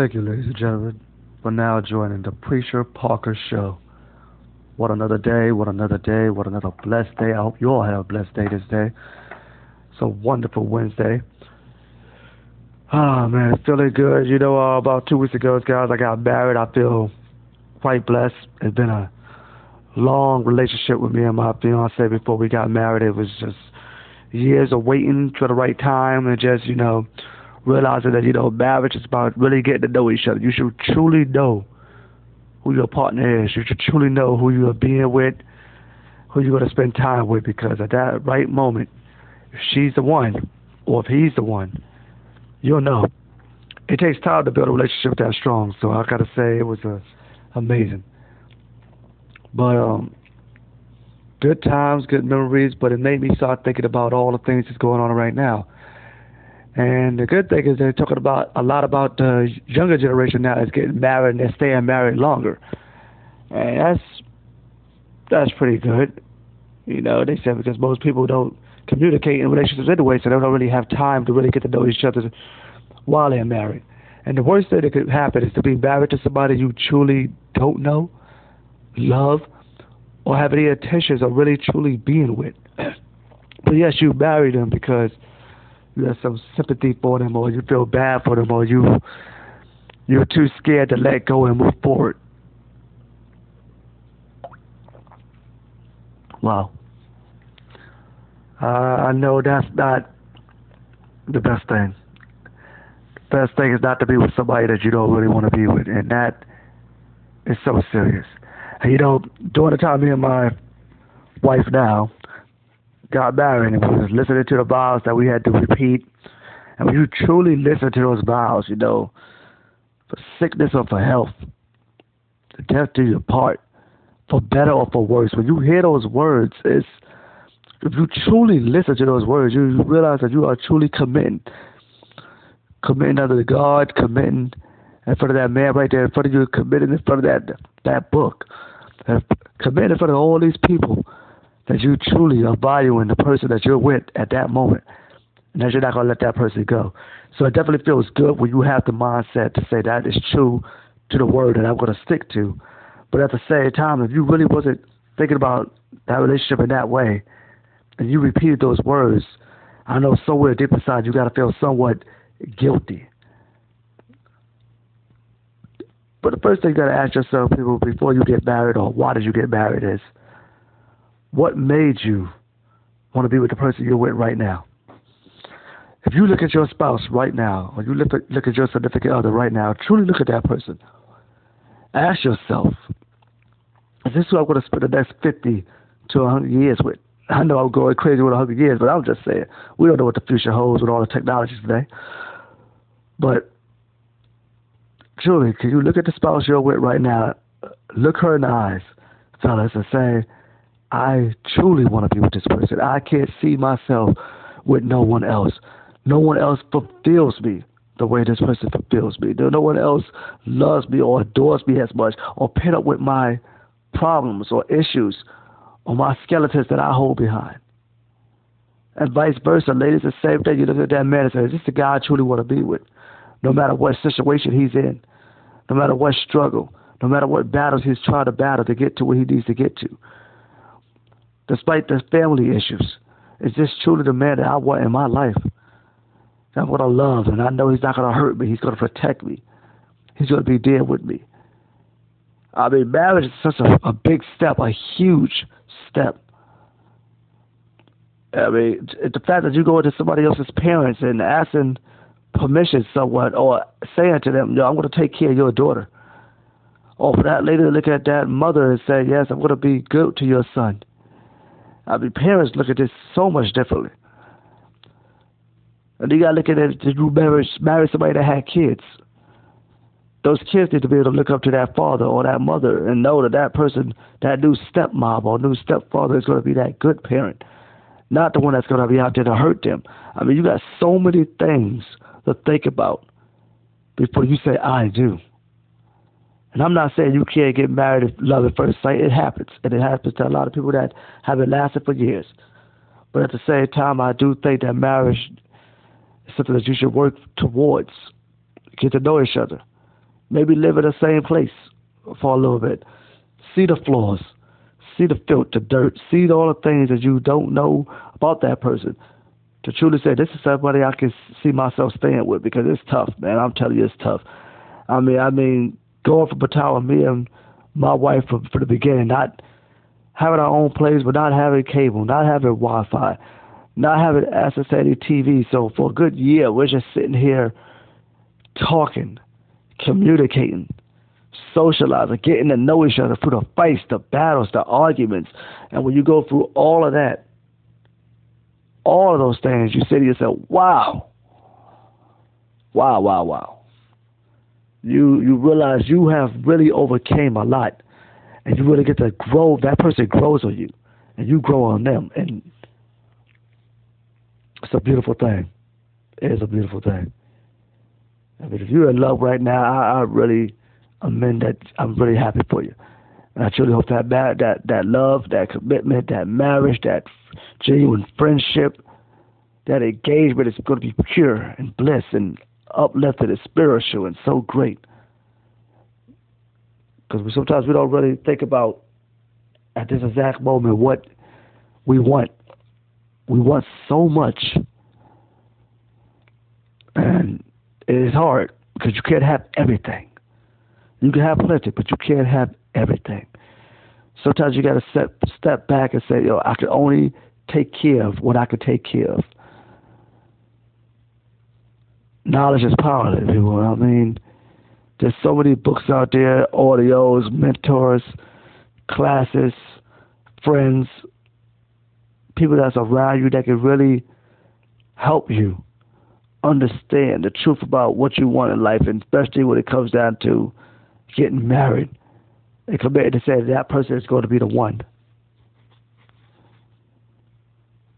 Thank you, ladies and gentlemen, for now joining the Preacher Parker Show. What another day, what another day, what another blessed day. I hope you all have a blessed day this day. It's a wonderful Wednesday. Ah, oh, man, it's feeling good. You know, uh, about two weeks ago, guys, I got married. I feel quite blessed. It's been a long relationship with me and my fiance before we got married. It was just years of waiting for the right time and just, you know, realizing that, you know, marriage is about really getting to know each other. You should truly know who your partner is. You should truly know who you're being with, who you're going to spend time with, because at that right moment, if she's the one, or if he's the one, you'll know. It takes time to build a relationship that strong, so I gotta say it was a, uh, amazing. But um, good times, good memories, but it made me start thinking about all the things that's going on right now. And the good thing is they're talking about a lot about the younger generation now is getting married and they're staying married longer. And that's that's pretty good. You know, they said because most people don't communicate in relationships anyway, so they don't really have time to really get to know each other while they're married. And the worst thing that could happen is to be married to somebody you truly don't know, love, or have any intentions of really truly being with. But yes, you marry them because you have some sympathy for them, or you feel bad for them, or you you're too scared to let go and move forward. Wow. Uh, I know that's not the best thing. The best thing is not to be with somebody that you don't really want to be with, and that is so serious. And you know, during the time me and my wife now got married, and we was listening to the vows that we had to repeat, and you truly listen to those vows, you know, for sickness or for health, to death do you part, for better or for worse. When you hear those words, it's if you truly listen to those words, you realize that you are truly committing, committing under the God, committing in front of that man right there in front of you, committing in front of that that book, committing in front of all these people that you truly are valuing the person that you're with at that moment, and that you're not gonna let that person go. So it definitely feels good when you have the mindset to say that is true to the word that I'm gonna stick to. But at the same time, if you really wasn't thinking about that relationship in that way, and you repeated those words, I know somewhere deep inside you got to feel somewhat guilty. But the first thing you got to ask yourself, people, before you get married or why did you get married is, what made you want to be with the person you're with right now? If you look at your spouse right now, or you look at, look at your significant other right now, truly look at that person. Ask yourself, is this who I'm going to spend the next 50 to 100 years with? I know I'm going crazy with 100 years, but I'm just saying, we don't know what the future holds with all the technologies today. But truly, can you look at the spouse you're with right now? Look her in the eyes, fellas, and say, I truly want to be with this person. I can't see myself with no one else. No one else fulfills me the way this person fulfills me. No one else loves me or adores me as much or put up with my problems or issues or my skeletons that I hold behind. And vice versa, ladies, the same thing. You look at that man and say, Is this the guy I truly want to be with? No matter what situation he's in, no matter what struggle, no matter what battles he's trying to battle to get to where he needs to get to. Despite the family issues, is this truly the man that I want in my life? That's what I love, and I know he's not going to hurt me. He's going to protect me. He's going to be there with me. I mean, marriage is such a, a big step, a huge step. I mean, the fact that you go into somebody else's parents and asking permission somewhat or saying to them, yo, I'm going to take care of your daughter. Or for that lady to look at that mother and say, yes, I'm going to be good to your son. I mean, parents look at this so much differently. And you got to look at it, did you marry, marry somebody that had kids? those kids need to be able to look up to that father or that mother and know that that person, that new stepmom or new stepfather is to be that good parent, not the one that's going to be out there to hurt them. I mean, you got so many things to think about before you say, I do. And I'm not saying you can't get married at love at first sight. It happens. And it happens to a lot of people that haven't lasted for years. But at the same time, I do think that marriage is something that you should work towards. Get to know each other Maybe live in the same place for a little bit. See the flaws, see the filth, the dirt, see all the things that you don't know about that person. To truly say, this is somebody I can see myself staying with because it's tough, man. I'm telling you, it's tough. I mean, I mean, going for Battalion, me and my wife from, from the beginning, not having our own place, but not having cable, not having Wi-Fi, not having access to any TV. So for a good year, we're just sitting here talking, communicating, socializing, getting to know each other through the fights, the battles, the arguments. And when you go through all of that, all of those things, you say to yourself, wow, wow, wow, wow. You you realize you have really overcame a lot, and you really get to grow. That person grows on you, and you grow on them, and it's a beautiful thing. It is a beautiful thing. I mean, if you're in love right now, I, I really amend that. I'm really happy for you. And I truly hope that that that love, that commitment, that marriage, that genuine friendship, that engagement is going to be pure and bliss and uplifted and spiritual and so great. Because we, sometimes we don't really think about at this exact moment what we want. We want so much, and it is hard because you can't have everything. You can have plenty, but you can't have everything. Sometimes you got to step step back and say, "Yo, I can only take care of what I can take care of." Knowledge is power, everyone. I mean, there's so many books out there, audios, mentors, classes, friends, people that's around you that can really help you understand the truth about what you want in life, and especially when it comes down to getting married and committed to say that person is going to be the one.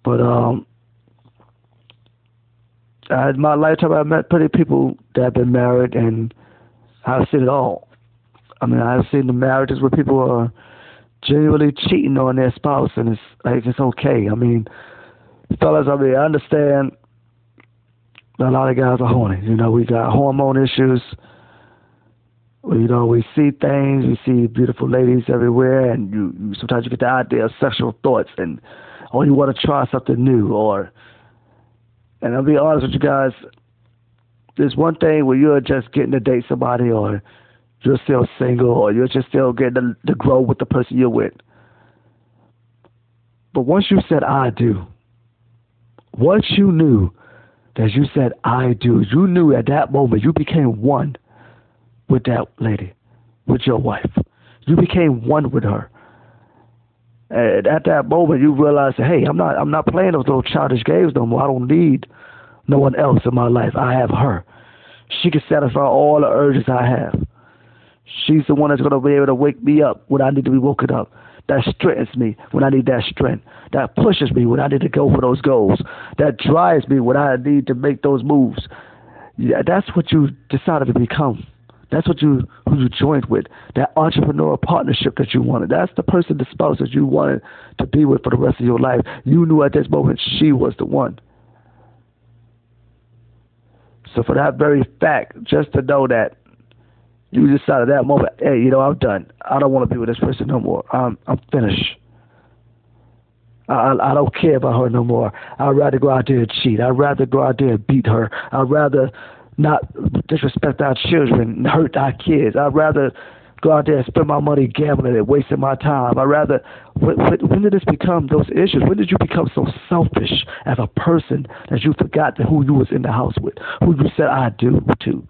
But um, Uh, in my lifetime, I've met plenty of people that have been married, and I've seen it all. I mean, I've seen the marriages where people are genuinely cheating on their spouse, and it's like it's okay. I mean, fellas, I mean, I understand a lot of guys are horny. You know, we got hormone issues you know, we see things, we see beautiful ladies everywhere, and you, you sometimes you get the idea of sexual thoughts, and oh, you want to try something new, or, and I'll be honest with you guys, there's one thing where you're just getting to date somebody, or you're still single, or you're just still getting to, to grow with the person you're with. But once you said I do, once you knew that you said I do, you knew at that moment you became one with that lady, with your wife. You became one with her. And at that moment, you realize, hey, I'm not, I'm not playing those little childish games no more. I don't need no one else in my life. I have her. She can satisfy all the urges I have. She's the one that's going to be able to wake me up when I need to be woken up. That strengthens me when I need that strength. That pushes me when I need to go for those goals. That drives me when I need to make those moves. Yeah, that's what you decided to become. That's what you who you joined with. That entrepreneurial partnership that you wanted. That's the person, the spouse that you wanted to be with for the rest of your life. You knew at this moment she was the one. So for that very fact, just to know that you decided that moment, hey, you know, I'm done. I don't want to be with this person no more. I'm I'm finished. I, I don't care about her no more. I'd rather go out there and cheat. I'd rather go out there and beat her. I'd rather not disrespect our children, hurt our kids. I'd rather go out there and spend my money gambling and wasting my time. I'd rather. When, when did this become those issues? When did you become so selfish as a person that you forgot who you was in the house with, who you said I do to?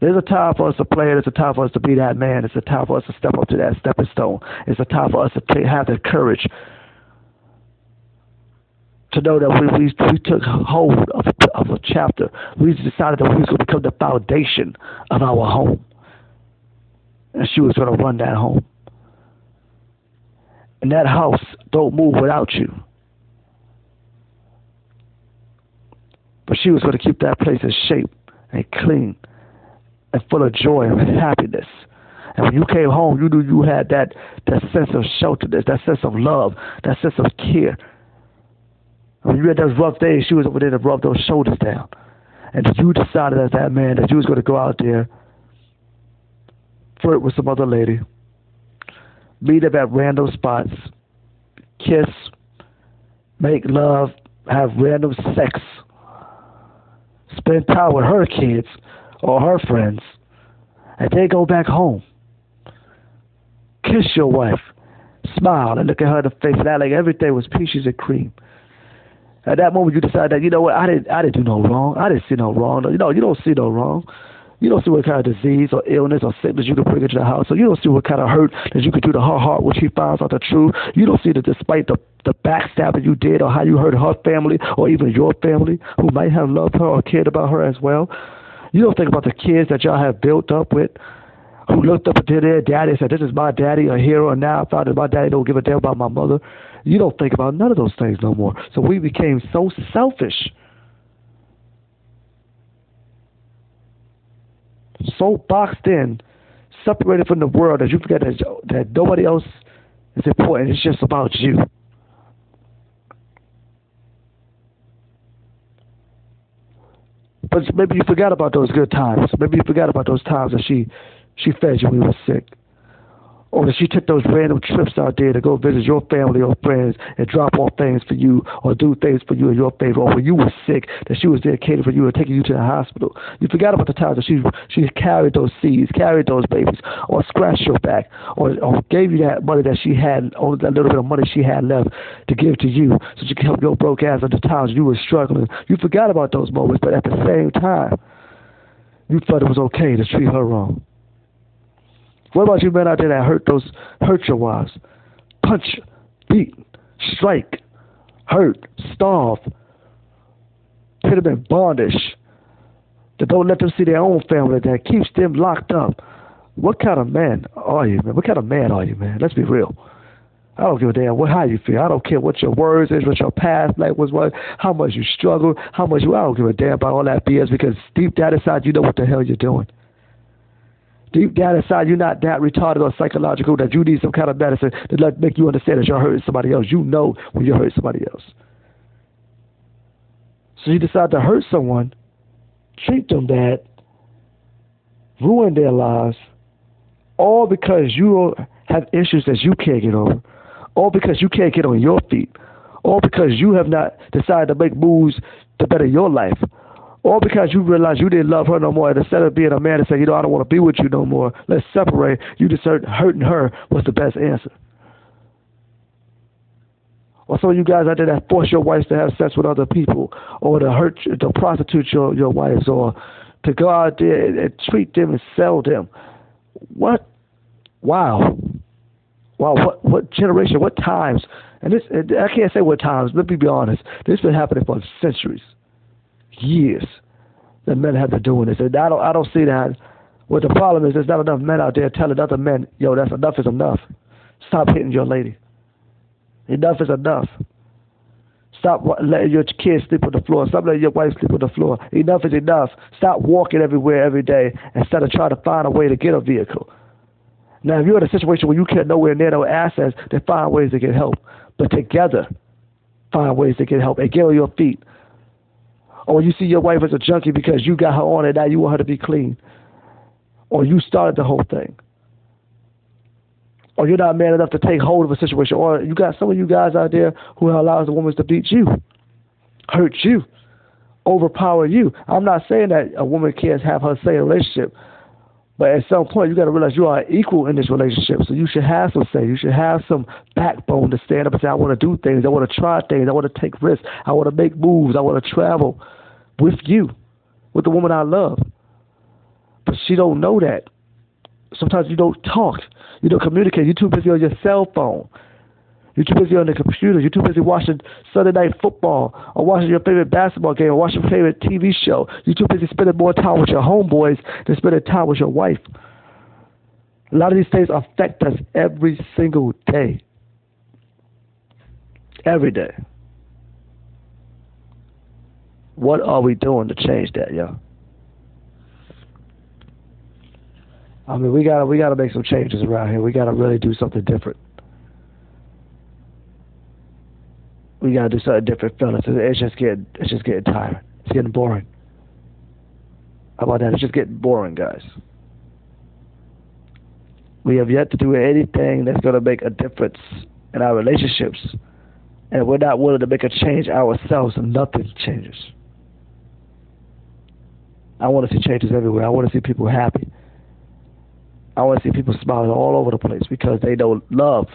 There's a time for us to play. There's a time for us to be that man. It's a time for us to step up to that stepping stone. It's a time for us to have the courage to know that we, we, we took hold of, of a chapter. We decided that we was going to become the foundation of our home. And she was going to run that home. And that house don't move without you. But she was going to keep that place in shape and clean and full of joy and happiness. And when you came home, you knew you had that, that sense of shelter, that sense of love, that sense of care when you had those rough days, she was over there to rub those shoulders down. and you decided as that man that you was going to go out there, flirt with some other lady, meet up at random spots, kiss, make love, have random sex, spend time with her kids or her friends, and then go back home. Kiss your wife, smile, and look at her in the face and act like everything was peaches and cream. At that moment, you decide that you know what I didn't I didn't do no wrong. I didn't see no wrong. You know, you don't see no wrong. You don't see what kind of disease or illness or sickness you can bring into the house. So you don't see what kind of hurt that you could do to her heart when she finds out the truth. You don't see that despite the the backstabbing you did or how you hurt her family or even your family who might have loved her or cared about her as well. You don't think about the kids that y'all have built up with who looked up to their daddy and said, This is my daddy, a hero, and now I found that my daddy don't give a damn about my mother. You don't think about none of those things no more. So we became so selfish so boxed in, separated from the world that you forget that, that nobody else is important. It's just about you. But maybe you forgot about those good times. Maybe you forgot about those times that she she fed you when you were sick or that she took those random trips out there to go visit your family or friends and drop off things for you or do things for you in your favor, or when you were sick, that she was there dedicated for you and taking you to the hospital. You forgot about the times that she she carried those seeds, carried those babies, or scratched your back, or, or gave you that money that she had, or that little bit of money she had left to give to you so she could help your broke ass at the times you were struggling. You forgot about those moments, but at the same time, you thought it was okay to treat her wrong. What about you men out there that hurt those hurt your wives? Punch, beat, strike, hurt, starve, put them in bondage, that don't let them see their own family, that keeps them locked up. What kind of man are you, man? What kind of man are you, man? Let's be real. I don't give a damn what how you feel. I don't care what your words is, what your past life was, what how much you struggle, how much you. I don't give a damn about all that BS because deep down inside you know what the hell you're doing deep down inside, you're not that retarded or psychological that you need some kind of medicine to let, make you understand that you're hurting somebody else. You know when you're hurting somebody else. So you decide to hurt someone, treat them bad, ruin their lives, all because you have issues that you can't get over, all because you can't get on your feet, all because you have not decided to make moves to better your life, all because you realize you didn't love her no more. And instead of being a man and saying, you know, I don't want to be with you no more, let's separate, you decided hurting her was the best answer. Or some of you guys out there that force your wives to have sex with other people, or to hurt, to prostitute your, your wives, or to go out there and, and treat them and sell them. What? Wow. Wow, what what generation, what times? And this, I can't say what times. Let me be honest. This has been happening for centuries years that men have been doing this. And I don't I don't see that. What the problem is, there's not enough men out there telling other men, yo, that's enough is enough. Stop hitting your lady. Enough is enough. Stop letting your kids sleep on the floor. Stop letting your wife sleep on the floor. Enough is enough. Stop walking everywhere every day instead of trying to find a way to get a vehicle. Now, if you're in a situation where you can't nowhere near no assets, then find ways to get help. But together, find ways to get help and get on your feet or you see your wife as a junkie because you got her on and now you want her to be clean, or you started the whole thing, or you're not man enough to take hold of a situation, or you got some of you guys out there who allows the woman to beat you, hurt you, overpower you. I'm not saying that a woman can't have her say in a relationship. But at some point, you got to realize you are equal in this relationship. So you should have some say. You should have some backbone to stand up and say, I want to do things. I want to try things. I want to take risks. I want to make moves. I want to travel with you, with the woman I love. But she don't know that. Sometimes you don't talk. You don't communicate. You're too busy on your cell phone. You're too busy on the computer. You're too busy watching Sunday night football or watching your favorite basketball game or watching your favorite TV show. You're too busy spending more time with your homeboys than spending time with your wife. A lot of these things affect us every single day. Every day. What are we doing to change that, yo? I mean, we gotta we gotta make some changes around here. We gotta really do something different. we gotta do something different, fellas. It's just getting it's just getting tired. It's getting boring. How about that? It's just getting boring, guys. We have yet to do anything that's to make a difference in our relationships. And we're not willing to make a change ourselves, and nothing changes. I want to see changes everywhere. I want to see people happy. I want to see people smiling all over the place because they know love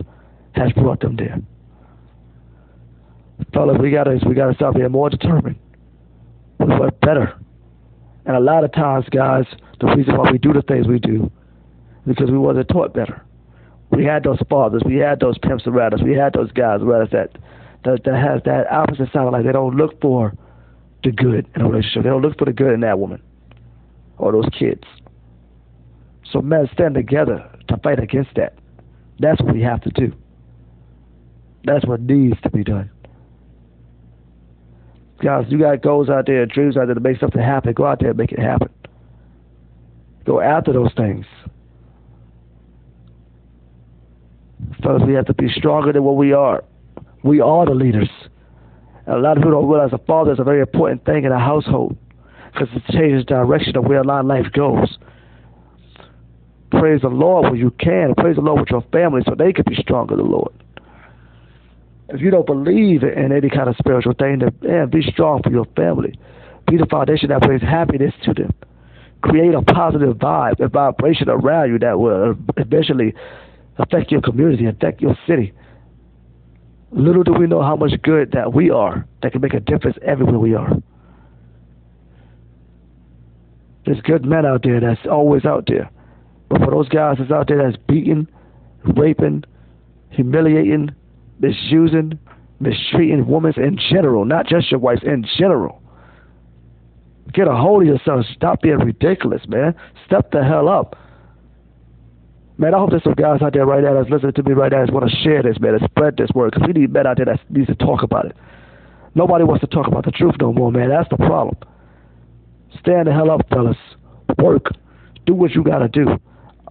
has brought them there. Fellas, we gotta we gotta start being more determined. We work better. And a lot of times, guys, the reason why we do the things we do is because we wasn't taught better. We had those fathers, we had those pimps around us, we had those guys around us that that, that has that opposite side, like they don't look for the good in a relationship. They don't look for the good in that woman or those kids. So men stand together to fight against that. That's what we have to do. That's what needs to be done. Guys, you got goals out there, dreams out there to make something happen. Go out there and make it happen. Go after those things. Fellas, we have to be stronger than what we are. We are the leaders. And a lot of people don't realize a father is a very important thing in a household because it changes direction of where a lot of life goes. Praise the Lord when you can. Praise the Lord with your family so they can be stronger the Lord. If you don't believe in any kind of spiritual thing, then man, be strong for your family. Be the foundation that brings happiness to them. Create a positive vibe, a vibration around you that will eventually affect your community, affect your city. Little do we know how much good that we are that can make a difference everywhere we are. There's good men out there that's always out there. But for those guys that's out there that's beating, raping, humiliating, misusing, mistreating women in general, not just your wives, in general. Get a hold of yourself. Stop being ridiculous, man. Step the hell up. Man, I hope there's some guys out there right now that's listening to me right now that's want to share this, man, and spread this word, because we need men out there that needs to talk about it. Nobody wants to talk about the truth no more, man. That's the problem. Stand the hell up, fellas. Work. Do what you got to do.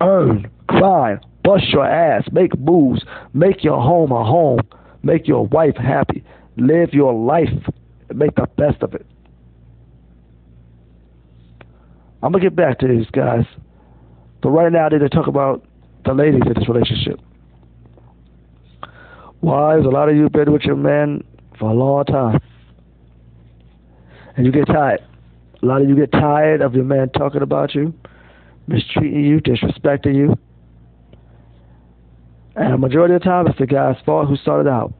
Earn. Grind. Bust your ass. Make moves. Make your home a home. Make your wife happy. Live your life. And make the best of it. I'm to get back to these guys. But right now, to talk about the ladies in this relationship. Wives, a lot of you been with your man for a long time. And you get tired. A lot of you get tired of your man talking about you, mistreating you, disrespecting you. And the majority of the time, it's the guy's fault who started out.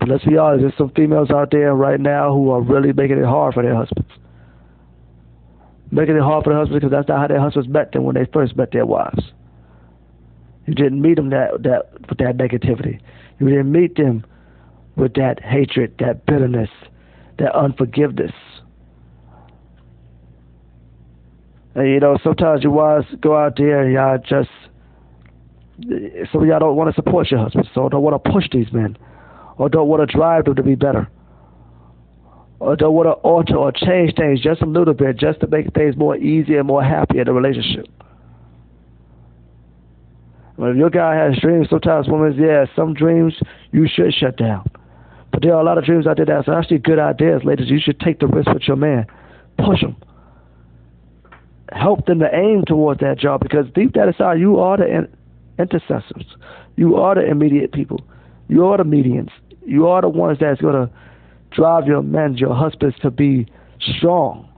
But let's be honest, there's some females out there right now who are really making it hard for their husbands. Making it hard for their husbands because that's not how their husbands met them when they first met their wives. You didn't meet them that, that with that negativity. You didn't meet them with that hatred, that bitterness, that unforgiveness. And, you know, sometimes your wives go out there and y'all just some of y'all don't want to support your husbands, so don't want to push these men, or don't want to drive them to be better, or don't want to alter or change things just a little bit, just to make things more easy and more happy in the relationship. When your guy has dreams, sometimes women, yeah, some dreams you should shut down. But there are a lot of dreams out there that's actually good ideas, ladies. You should take the risk with your man. Push them. Help them to aim towards that job because deep down inside, you are the intercessors. You are the immediate people. You are the medians. You are the ones that's going to drive your men, your husbands, to be strong,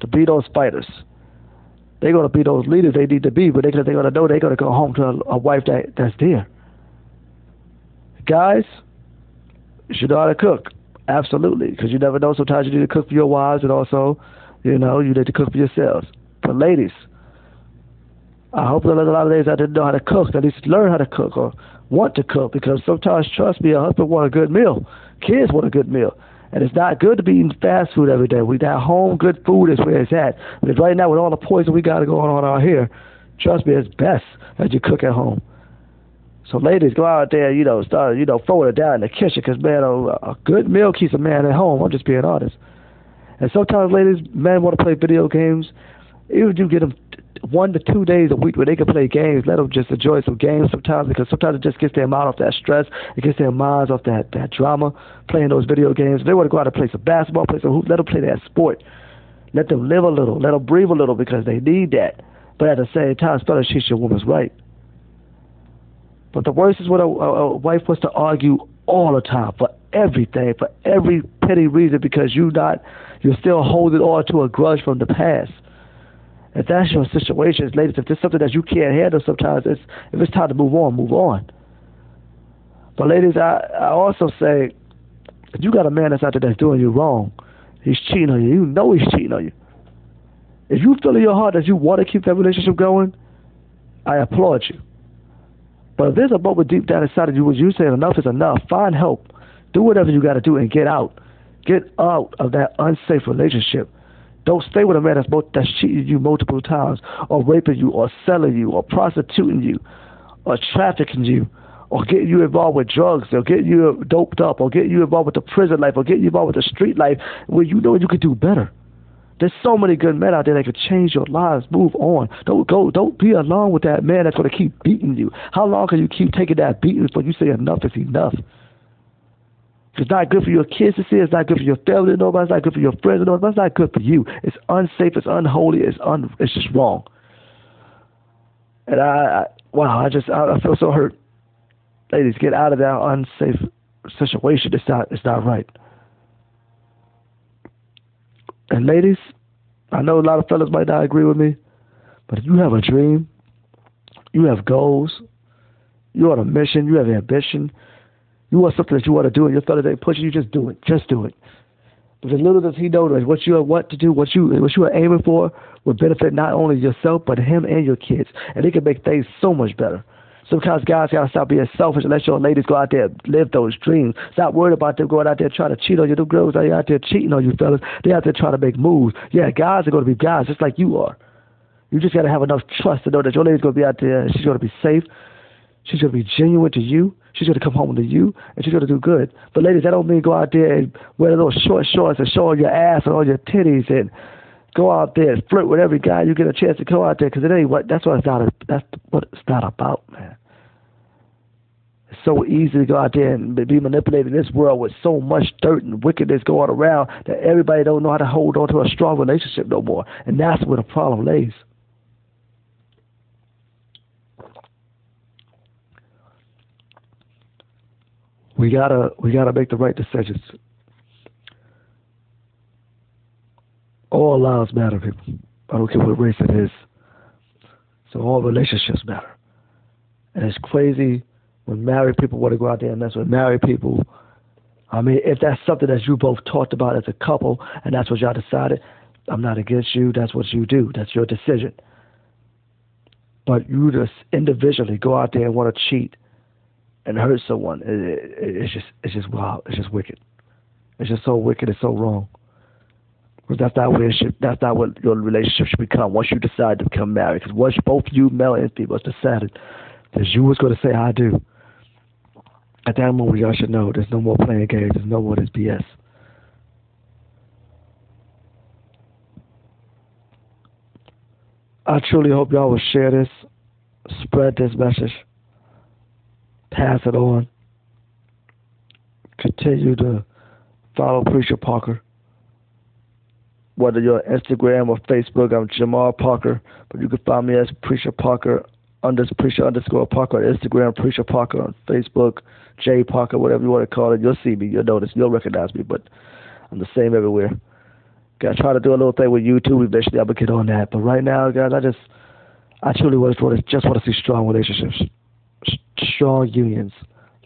to be those fighters. They're going to be those leaders they need to be, but they're going to know they're going to go home to a, a wife that, that's there. Guys, you should know how to cook. Absolutely, because you never know. Sometimes you need to cook for your wives, and also, you know, you need to cook for yourselves. But ladies, I hope there's a lot of ladies out there know how to cook, at least learn how to cook or want to cook, because sometimes, trust me, a husband want a good meal. Kids want a good meal. And it's not good to be eating fast food every day. We got home good food is where it's at. Because right now with all the poison we got going on out here, trust me, it's best that you cook at home. So ladies, go out there, you know, start, you know, throwing it down in the kitchen, because man, a, a good meal keeps a man at home. I'm just being honest. And sometimes, ladies, men want to play video games. You get them one to two days a week where they can play games. Let them just enjoy some games sometimes because sometimes it just gets their mind off that stress. It gets their minds off that, that drama, playing those video games. If they want to go out and play some basketball, play some hoop, let them play that sport. Let them live a little. Let them breathe a little because they need that. But at the same time, fellas, she's your woman's right. But the worst is when a, a, a wife wants to argue all the time for everything, for every petty reason, because you not you're still holding on to a grudge from the past. If that's your situation, ladies, if there's something that you can't handle, sometimes it's if it's time to move on, move on. But ladies, I, I also say, if you got a man that's out there that's doing you wrong, he's cheating on you. You know he's cheating on you. If you feel in your heart that you want to keep that relationship going, I applaud you. But if there's a moment deep down inside of you where you say enough is enough, find help. Do whatever you got to do and get out. Get out of that unsafe relationship. Don't stay with a man that's, that's cheating you multiple times, or raping you, or selling you, or prostituting you, or trafficking you, or getting you involved with drugs, or getting you doped up, or getting you involved with the prison life, or getting you involved with the street life, where you know you could do better. There's so many good men out there that could change your lives. Move on. Don't go. Don't be alone with that man that's going to keep beating you. How long can you keep taking that beating before you say enough is enough? It's not good for your kids to see. It's not good for your family to know about. It's not good for your friends to know about. It's not good for you. It's unsafe. It's unholy. It's un. It's just wrong. And I, I wow, I just I, I feel so hurt. Ladies, get out of that unsafe situation. It's not. It's not right. And ladies, I know a lot of fellas might not agree with me, but if you have a dream, you have goals, you're on a mission, you have ambition, you want something that you want to do, and your fellas ain't pushing you, just do it. Just do it. Because little does he know that what you want to do, what you what you are aiming for, will benefit not only yourself but him and your kids, and it can make things so much better. Sometimes guys gotta stop being selfish and let your ladies go out there and live those dreams. Stop worried about them going out there trying to cheat on you. The girls are out there cheating on you, fellas. They out there trying to make moves. Yeah, guys are gonna be guys just like you are. You just gotta have enough trust to know that your lady's gonna be out there and she's gonna be safe. She's gonna be genuine to you. She's gonna come home to you and she's gonna do good. But ladies, that don't mean go out there and wear those short shorts and show your ass and all your titties and go out there and flirt with every guy you get a chance to go out there because it ain't what that's what it's not. That's what it's not about, man. It's so easy to go out there and be manipulated in this world with so much dirt and wickedness going around that everybody don't know how to hold on to a strong relationship no more, and that's where the problem lays. We gotta we gotta make the right decisions. all lives matter, people. I don't care what race it is. So all relationships matter. And it's crazy when married people want to go out there and mess with married people. I mean, if that's something that you both talked about as a couple and that's what y'all decided, I'm not against you. That's what you do. That's your decision. But you just individually go out there and want to cheat and hurt someone. It, it, it's just, it's just wow. It's just wicked. It's just so wicked. It's so wrong. Because that's not where should, that's not what your relationship should become once you decide to become married. Because once both you, male and female, decided that you was going to say I do, at that moment y'all should know there's no more playing games. There's no more this BS. I truly hope y'all will share this, spread this message, pass it on, continue to follow Preacher Parker whether you're on Instagram or Facebook, I'm Jamal Parker, but you can find me as Preacher Parker, under Preacher underscore Parker on Instagram, Preacher Parker on Facebook, J Parker, whatever you want to call it. You'll see me, you'll notice, you'll recognize me, but I'm the same everywhere. Gotta try to do a little thing with YouTube. Eventually, I'm gonna get on that. But right now, guys, I just, I truly want to just want to see strong relationships, strong unions,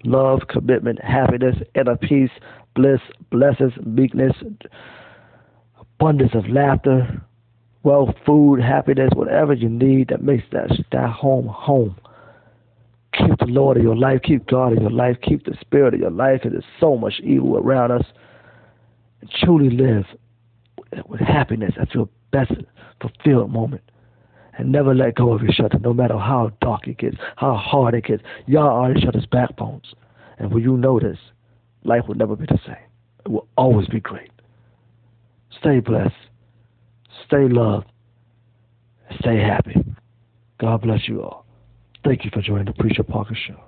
love, commitment, happiness, inner peace, bliss, blessings, meekness abundance of laughter, wealth, food, happiness, whatever you need that makes that, that home home. Keep the Lord in your life, keep God in your life, keep the Spirit in your life, because there's so much evil around us. And truly live with happiness at your best fulfilled moment. And never let go of each other, no matter how dark it gets, how hard it gets. Y'all are each other's backbones. And when you know this, life will never be the same. It will always be great. Stay blessed. Stay loved. Stay happy. God bless you all. Thank you for joining the Preacher Parker Show.